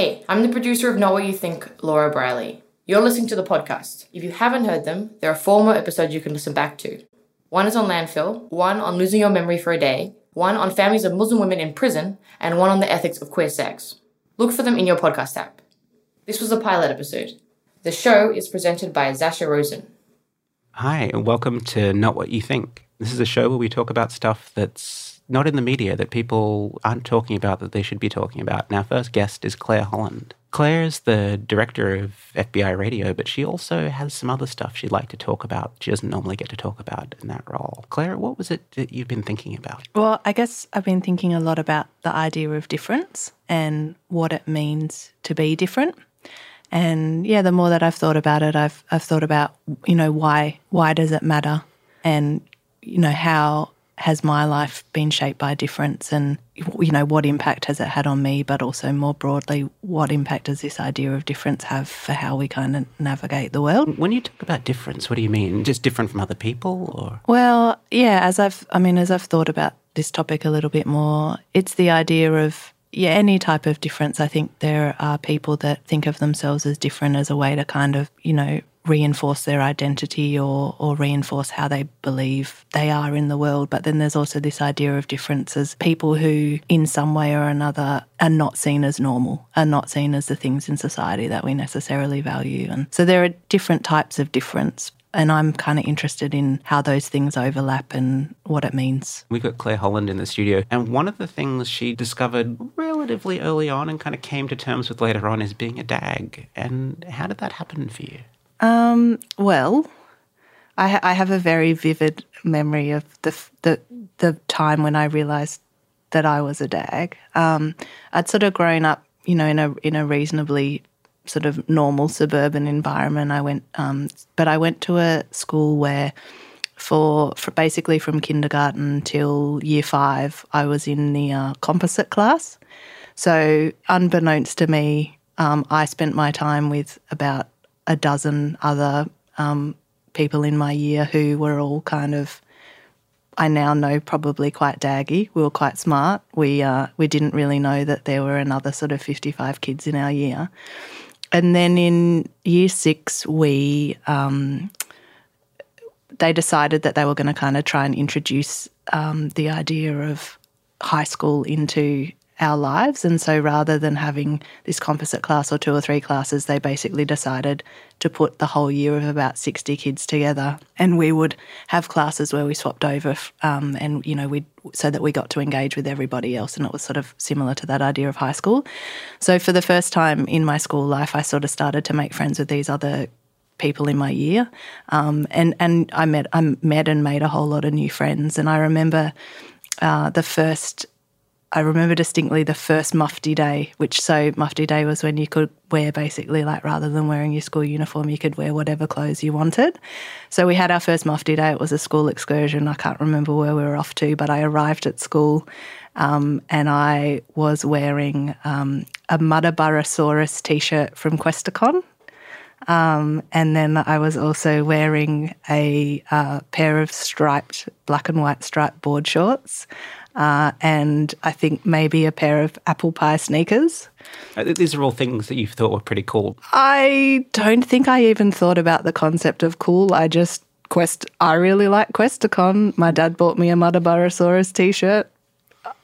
Hey, I'm the producer of Not What You Think, Laura Briley. You're listening to the podcast. If you haven't heard them, there are four more episodes you can listen back to. One is on landfill, one on losing your memory for a day, one on families of Muslim women in prison, and one on the ethics of queer sex. Look for them in your podcast app. This was a pilot episode. The show is presented by Zasha Rosen. Hi, and welcome to Not What You Think. This is a show where we talk about stuff that's not in the media that people aren't talking about that they should be talking about. And our first guest is Claire Holland. Claire is the director of FBI Radio, but she also has some other stuff she'd like to talk about. She doesn't normally get to talk about in that role. Claire, what was it that you've been thinking about? Well, I guess I've been thinking a lot about the idea of difference and what it means to be different. And yeah, the more that I've thought about it, I've I've thought about you know why why does it matter, and you know how has my life been shaped by difference? And you know what impact has it had on me? But also more broadly what impact does this idea of difference have for how we kind of navigate the world? When you talk about difference what do you mean? Just different from other people or? Well yeah as i've i mean as i've thought about this topic a little bit more it's the idea of yeah, any type of difference. I think there are people that think of themselves as different as a way to kind of, you know, reinforce their identity or, or reinforce how they believe they are in the world. But then there's also this idea of difference as people who, in some way or another, are not seen as normal, are not seen as the things in society that we necessarily value. And so there are different types of difference. And I'm kind of interested in how those things overlap and what it means. We've got Claire Holland in the studio. And one of the things she discovered relatively early on and kind of came to terms with later on is being a dag. And how did that happen for you? Um, well, I, ha- I, have a very vivid memory of the the the time when I realised that I was a dag. Um, I'd sort of grown up, you know, in a in a reasonably sort of normal suburban environment. I went, um, but I went to a school where, for, for basically from kindergarten till year five, I was in the uh, composite class. So, unbeknownst to me, um, I spent my time with about a dozen other um, people in my year who were all kind of, I now know probably quite daggy. We were quite smart. We uh, we didn't really know that there were another sort of fifty five kids in our year, and then in year six we. Um, they decided that they were going to kind of try and introduce um, the idea of high school into our lives. And so rather than having this composite class or two or three classes, they basically decided to put the whole year of about 60 kids together. And we would have classes where we swapped over um, and, you know, we so that we got to engage with everybody else. And it was sort of similar to that idea of high school. So for the first time in my school life, I sort of started to make friends with these other people in my year, um, and and I met I met and made a whole lot of new friends. And I remember uh, the first I remember distinctly the first mufti day, which so mufti day was when you could wear basically like rather than wearing your school uniform, you could wear whatever clothes you wanted. So we had our first mufti day. It was a school excursion. I can't remember where we were off to, but I arrived at school um, and I was wearing um, a Muttaburrasaurus t shirt from Questacon. Um, and then I was also wearing a uh, pair of striped, black and white striped board shorts uh, and I think maybe a pair of apple pie sneakers. Uh, these are all things that you thought were pretty cool. I don't think I even thought about the concept of cool. I just Quest. I really like Questacon. My dad bought me a Muttaburrasaurus t-shirt.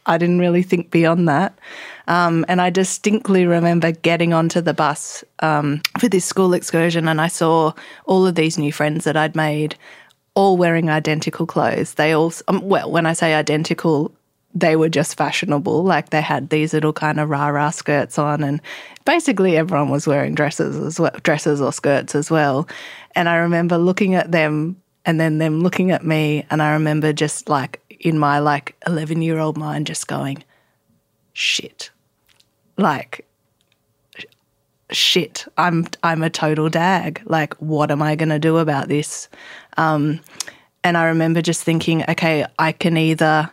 I didn't really think beyond that. Um, and I distinctly remember getting onto the bus um, for this school excursion, and I saw all of these new friends that I'd made all wearing identical clothes. They all, um, well, when I say identical, they were just fashionable. Like they had these little kind of rah rah skirts on, and basically everyone was wearing dresses as well, dresses or skirts as well. And I remember looking at them, and then them looking at me, and I remember just like in my like eleven year old mind, just going, "Shit," like shit i'm i'm a total dag like what am i going to do about this um, and i remember just thinking okay i can either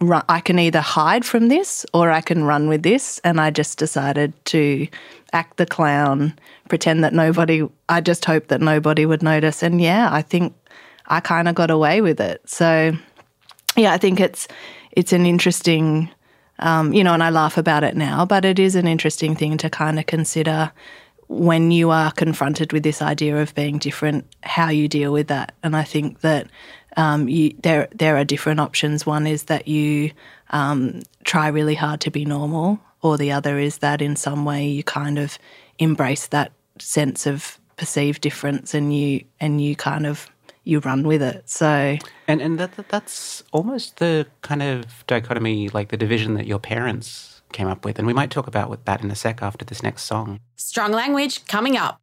run, i can either hide from this or i can run with this. And i just decided to act the clown pretend that nobody i just hoped that nobody would notice. And yeah i think i kind of got away with it. So yeah i think it's it's an interesting Um, you know, and I laugh about it now, but it is an interesting thing to kind of consider when you are confronted with this idea of being different, how you deal with that. And I think that um, you, there there are different options. One is that you um, try really hard to be normal, or the other is that in some way you kind of embrace that sense of perceived difference and you and you kind of you run with it. So And and that, that that's almost the kind of dichotomy, like the division that your parents came up with. And we might talk about that in a sec after this next song. Strong language coming up.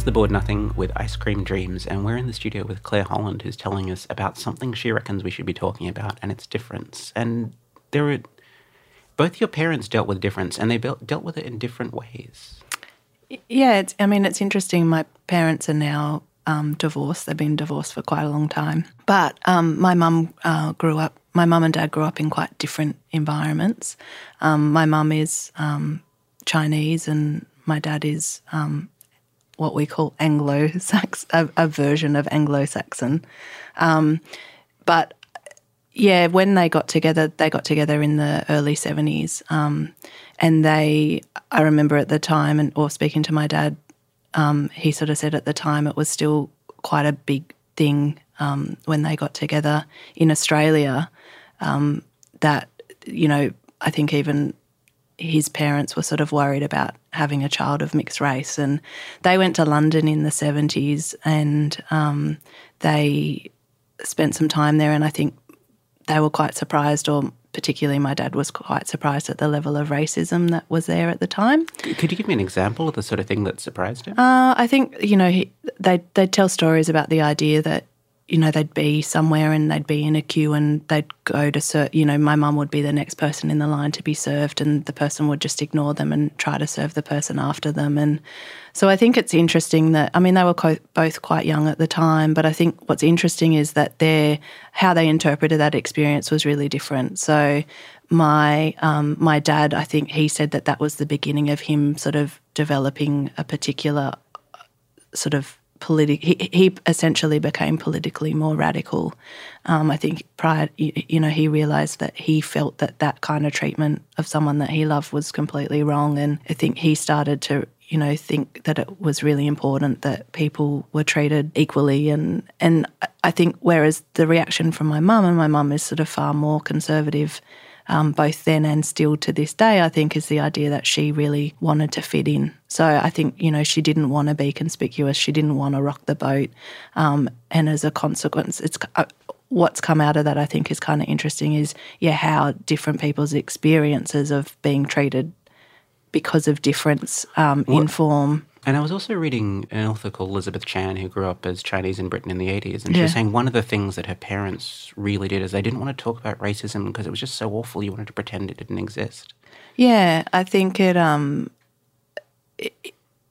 Was The Board Nothing with Ice Cream Dreams, and we're in the studio with Claire Holland, who's telling us about something she reckons we should be talking about and its difference. And there are both your parents dealt with difference, and they dealt with it in different ways. Yeah, I mean, it's interesting. My parents are now um, divorced. They've been divorced for quite a long time. But um, my mum uh, grew up, my mum and dad grew up in quite different environments. Um, my mum is um, Chinese and my dad is um, what we call Anglo Saxon, a, a version of Anglo Saxon. Um, but yeah, when they got together, they got together in the early 70s. Um, and they, I remember at the time, and or speaking to my dad, um, he sort of said at the time it was still quite a big thing um, when they got together in Australia. Um, that, you know, I think even his parents were sort of worried about having a child of mixed race. And they went to London in the 70s and um, they spent some time there. And I think they were quite surprised, or particularly my dad was quite surprised at the level of racism that was there at the time. Could you give me an example of the sort of thing that surprised him? Uh, I think you know he, they they tell stories about the idea that you know, they'd be somewhere and they'd be in a queue and they'd go to serve, you know, my mum would be the next person in the line to be served and the person would just ignore them and try to serve the person after them. And so I think it's interesting that, I mean, they were co- both quite young at the time, but I think what's interesting is that their, how they interpreted that experience was really different. So my, um, my dad, I think he said that that was the beginning of him sort of developing a particular sort of He, he essentially became politically more radical. Um, I think prior, you, you know, he realised that he felt that that kind of treatment of someone that he loved was completely wrong, and I think he started to. You know, think that it was really important that people were treated equally, and and I think whereas the reaction from my mum and my mum is sort of far more conservative, um, both then and still to this day, I think, is the idea that she really wanted to fit in. So I think, you know, she didn't want to be conspicuous. She didn't want to rock the boat. Um, and as a consequence, it's uh, what's come out of that, I think, is kind of interesting is, yeah, how different people's experiences of being treated because of difference um, in form. And I was also reading an author called Elizabeth Chan, who grew up as Chinese in Britain in the 80s. And she was saying one of the things that her parents really did is they didn't want to talk about racism because it was just so awful. You wanted to pretend it didn't exist. Yeah, I think it um it,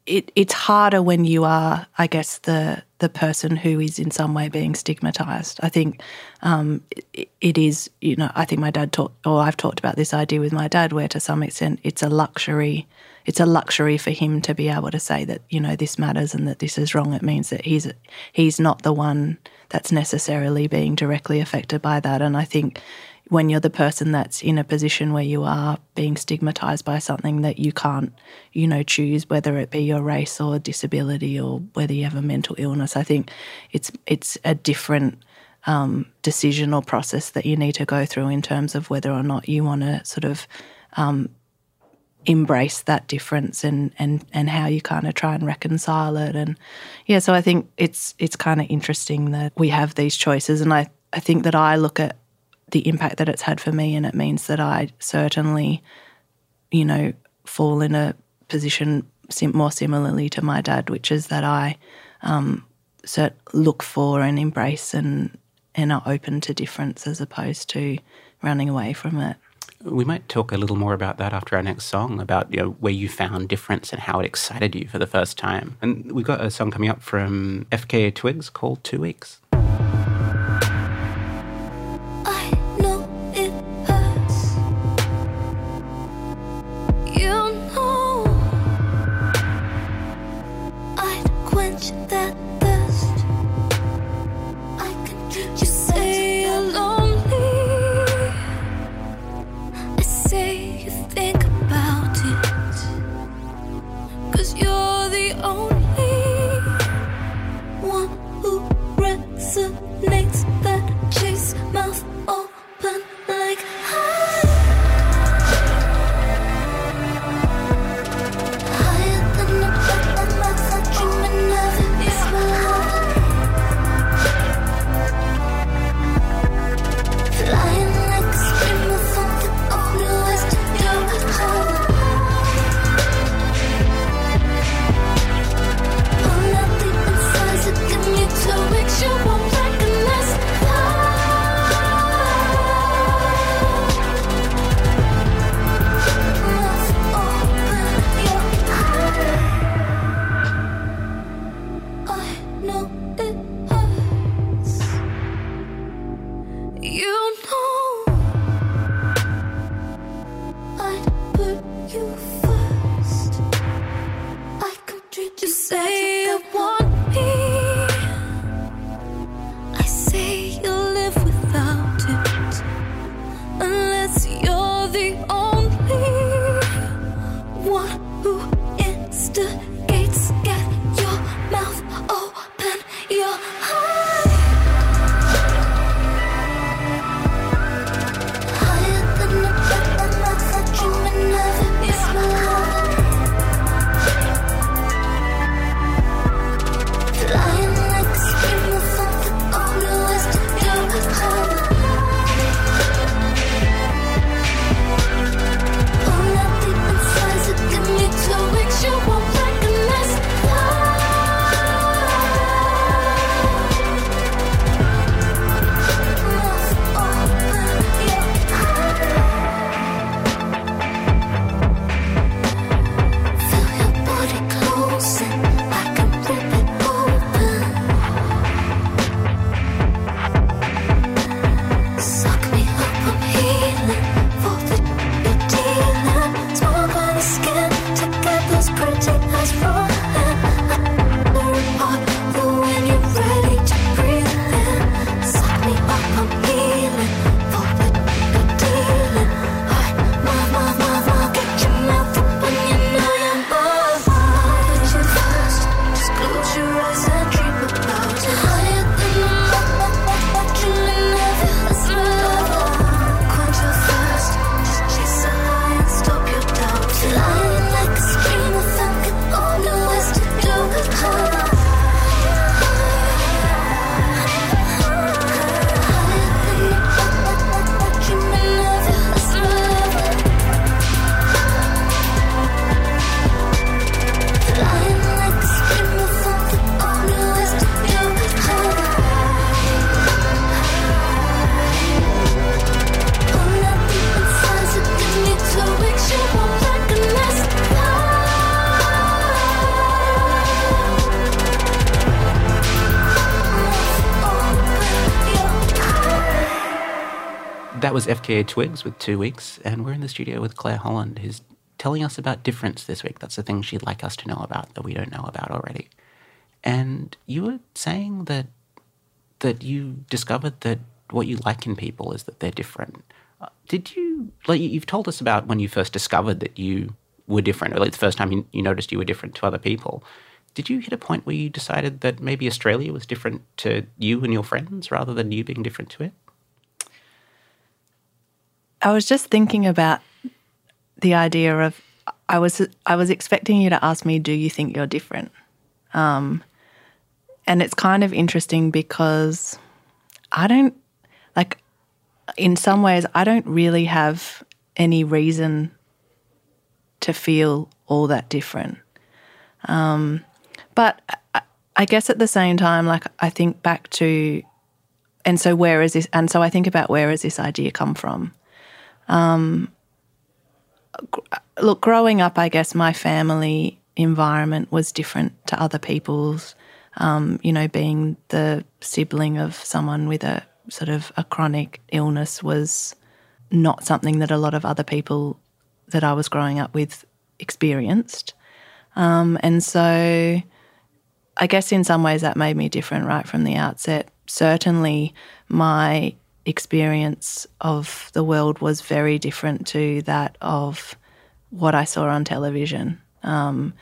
it it's harder when you are, I guess, the the person who is in some way being stigmatized. I think um, it, it is, you know, I think my dad talked, or I've talked about this idea with my dad, where to some extent it's a luxury. It's a luxury for him to be able to say that you know this matters and that this is wrong. It means that he's he's not the one that's necessarily being directly affected by that. And I think when you're the person that's in a position where you are being stigmatized by something that you can't, you know, choose, whether it be your race or disability or whether you have a mental illness, I think it's it's a different um, decision or process that you need to go through in terms of whether or not you want to sort of um, embrace that difference and and and how you kind of try and reconcile it. And yeah so i think it's it's kind of interesting that we have these choices. And i i think that i look at the impact that it's had for me and it means that i certainly you know fall in a position more similarly to my dad which is that i um cert- look for and embrace and and are open to difference as opposed to running away from it We might talk a little more about that after our next song, about you know, where you found difference and how it excited you for the first time. And we've got a song coming up from FKA Twigs called Two Weeks. That was FKA Twigs with Two Weeks, and we're in the studio with Claire Holland, who's telling us about difference this week. That's the thing she'd like us to know about that we don't know about already. And you were saying that that you discovered that what you like in people is that they're different. Did you like you- you've told us about when you first discovered that you were different, or like the first time you, you noticed you were different to other people? Did you hit a point where you decided that maybe Australia was different to you and your friends rather than you being different to it? I was just thinking about the idea of I was I was expecting you to ask me, "Do you think you're different?" Um, and it's kind of interesting because I don't like. In some ways, I don't really have any reason to feel all that different. Um, but I, I guess at the same time, like I think back to, and so where is this? And so I think about where has this idea come from? Look, growing up, I guess my family environment was different to other people's. Um, you know, being the sibling of someone with a sort of a chronic illness was not something that a lot of other people that I was growing up with experienced. Um, and so I guess in some ways that made me different right from the outset. Certainly, my experience of the world was very different to that of what I saw on television. Um,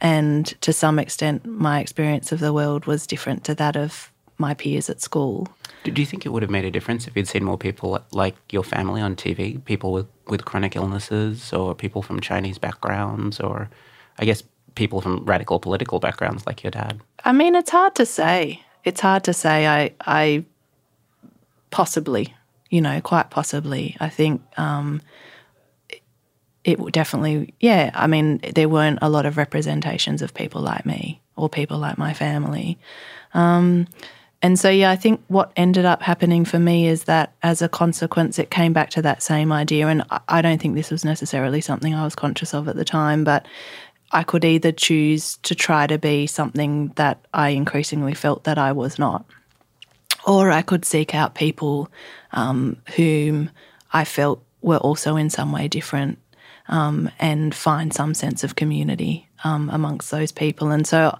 and to some extent, my experience of the world was different to that of my peers at school. Do you think it would have made a difference if you'd seen more people like your family on TV, people with, with chronic illnesses, or people from Chinese backgrounds, or I guess people from radical political backgrounds like your dad? I mean, it's hard to say. It's hard to say. I, I possibly, you know, quite possibly. I think um, it, it definitely, yeah. I mean, there weren't a lot of representations of people like me or people like my family. Um, and so, yeah, I think what ended up happening for me is that as a consequence, it came back to that same idea. And I don't think this was necessarily something I was conscious of at the time, but I could either choose to try to be something that I increasingly felt that I was not, or I could seek out people um, whom I felt were also in some way different um, and find some sense of community um, amongst those people. And so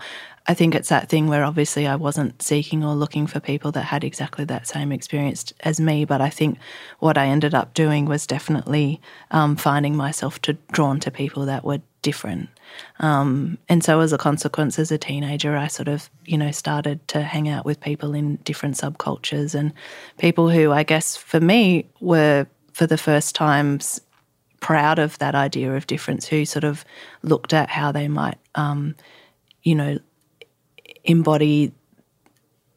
I think it's that thing where obviously I wasn't seeking or looking for people that had exactly that same experience as me, but I think what I ended up doing was definitely um, finding myself to drawn to people that were different. Um, and so as a consequence, as a teenager, I sort of, you know, started to hang out with people in different subcultures and people who I guess for me were for the first times proud of that idea of difference, who sort of looked at how they might, um, you know, embody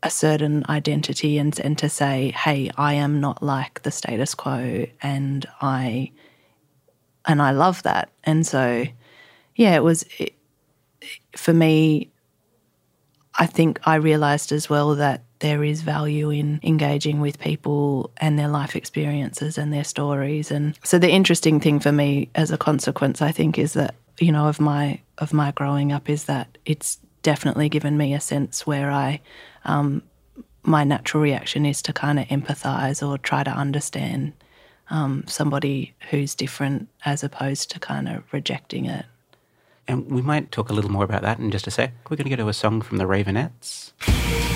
a certain identity and and to say, hey, I am not like the status quo, and I and I love that. And so, yeah, it was it, for me. I think I realized as well that there is value in engaging with people and their life experiences and their stories. And so the interesting thing for me as a consequence, I think, is that, you know, of my of my growing up is that it's definitely given me a sense where I um, my natural reaction is to kind of empathize or try to understand um, somebody who's different as opposed to kind of rejecting it. And we might talk a little more about that in just a sec. We're going to go to a song from the Raveonettes.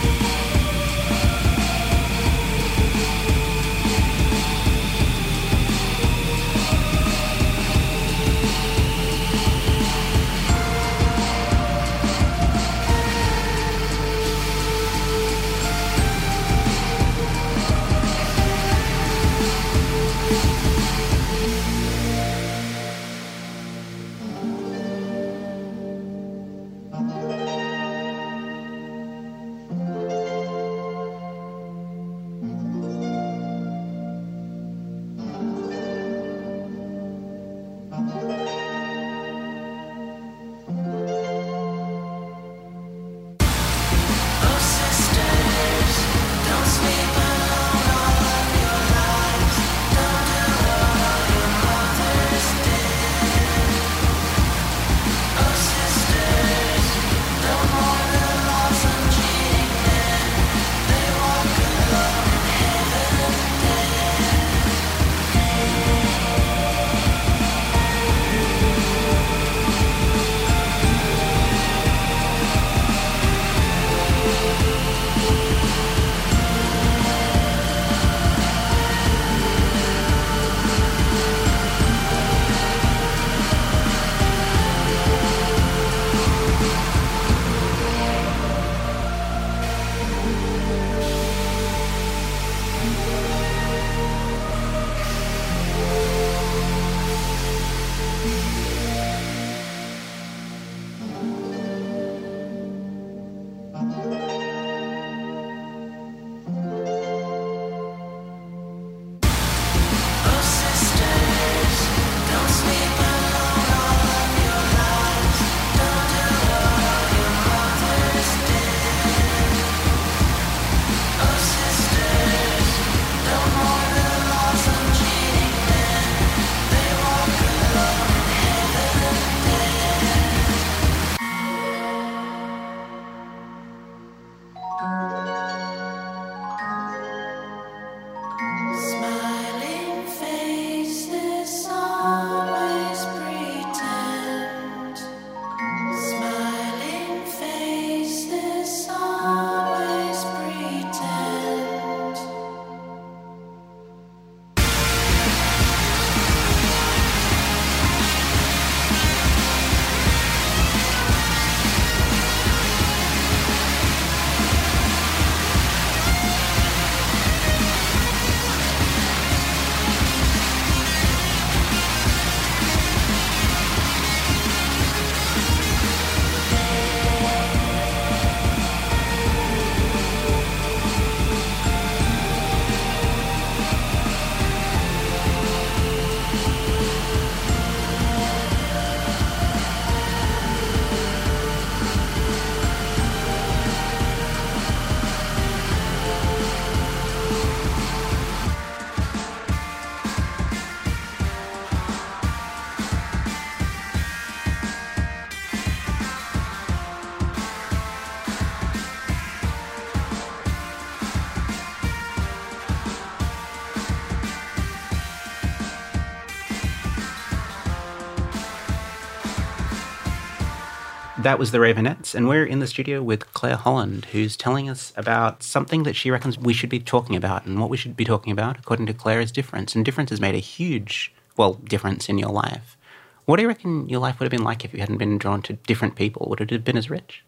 That was the Raveonettes, and we're in the studio with Claire Holland, who's telling us about something that she reckons we should be talking about. And what we should be talking about, according to Claire, is difference. And difference has made a huge, well, difference in your life. What do you reckon your life would have been like if you hadn't been drawn to different people? Would it have been as rich?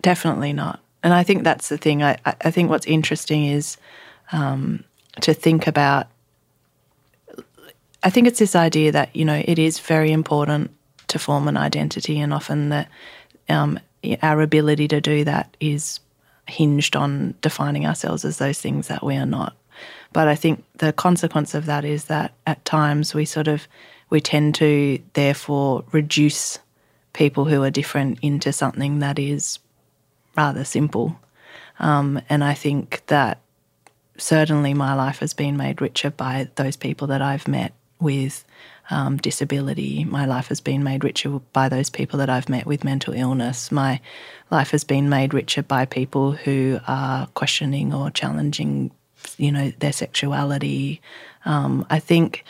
Definitely not. And I think that's the thing. I, I think what's interesting is um, to think about. I think it's this idea that, you know, it is very important to form an identity, and often that um, our ability to do that is hinged on defining ourselves as those things that we are not. But I think the consequence of that is that at times we sort of we tend to therefore reduce people who are different into something that is rather simple. Um, and I think that certainly my life has been made richer by those people that I've met with um, disability. My life has been made richer by those people that I've met with mental illness. My life has been made richer by people who are questioning or challenging, you know, their sexuality. Um, I think,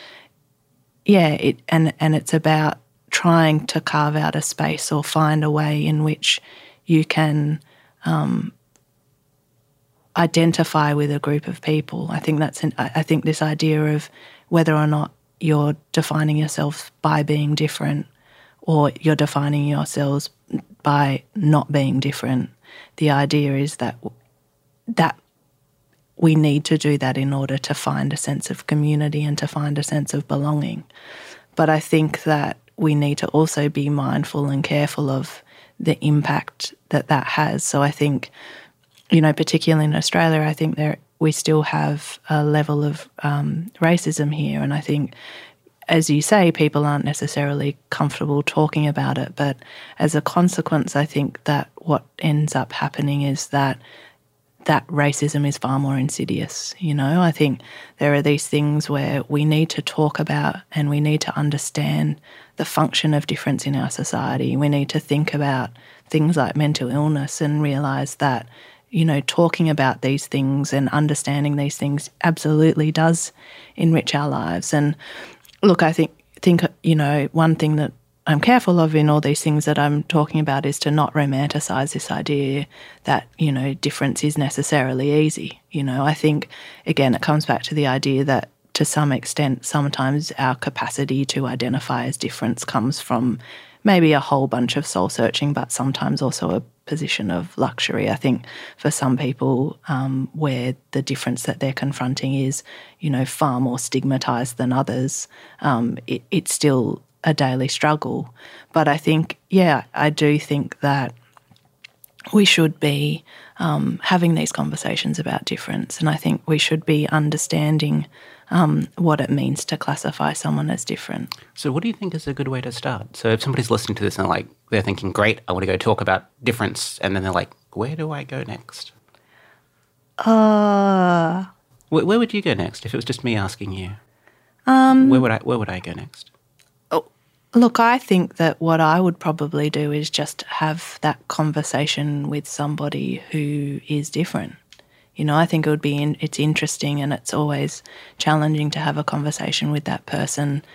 yeah, it and and it's about trying to carve out a space or find a way in which you can identify with a group of people. I think that's an, I think this idea of whether or not you're defining yourself by being different or you're defining yourselves by not being different. The idea is that that we need to do that in order to find a sense of community and to find a sense of belonging. But I think that we need to also be mindful and careful of the impact that that has. So I think, you know, particularly in Australia, I think there we still have a level of um, racism here, and I think. As you say, people aren't necessarily comfortable talking about it, but as a consequence, I think that what ends up happening is that that racism is far more insidious. You know, I think there are these things where we need to talk about and we need to understand the function of difference in our society. We need to think about things like mental illness and realize that, you know, talking about these things and understanding these things absolutely does enrich our lives. And look, I think think you know one thing that I'm careful of in all these things that I'm talking about is to not romanticize this idea that, you know, difference is necessarily easy. You know, I think, again, it comes back to the idea that to some extent, sometimes our capacity to identify as difference comes from maybe a whole bunch of soul searching, but sometimes also a position of luxury. I think for some people, um, where the difference that they're confronting is, you know, far more stigmatized than others, um, it, it's still a daily struggle. But I think, yeah, I do think that we should be um, having these conversations about difference. And I think we should be understanding um, what it means to classify someone as different. So, what do you think is a good way to start? So, if somebody's listening to this and like they're thinking, "Great, I want to go talk about difference," and then they're like, "Where do I go next?" Uh, Where, where would you go next if it was just me asking you? Um, where would I Where would I go next? Look, I think that what I would probably do is just have that conversation with somebody who is different. You know, I think it would be in, it's interesting and it's always challenging to have a conversation with that person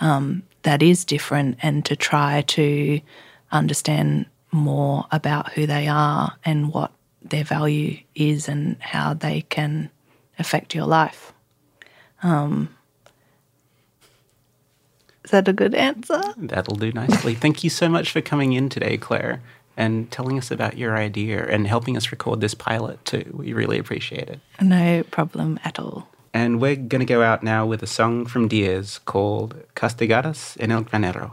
um, that is different and to try to understand more about who they are and what their value is and how they can affect your life. Um, is that a good answer? That'll do nicely. Thank you so much for coming in today, Claire, and telling us about your idea and helping us record this pilot too. We really appreciate it. No problem at all. And we're going to go out now with a song from Diaz called Castigadas en el Granero.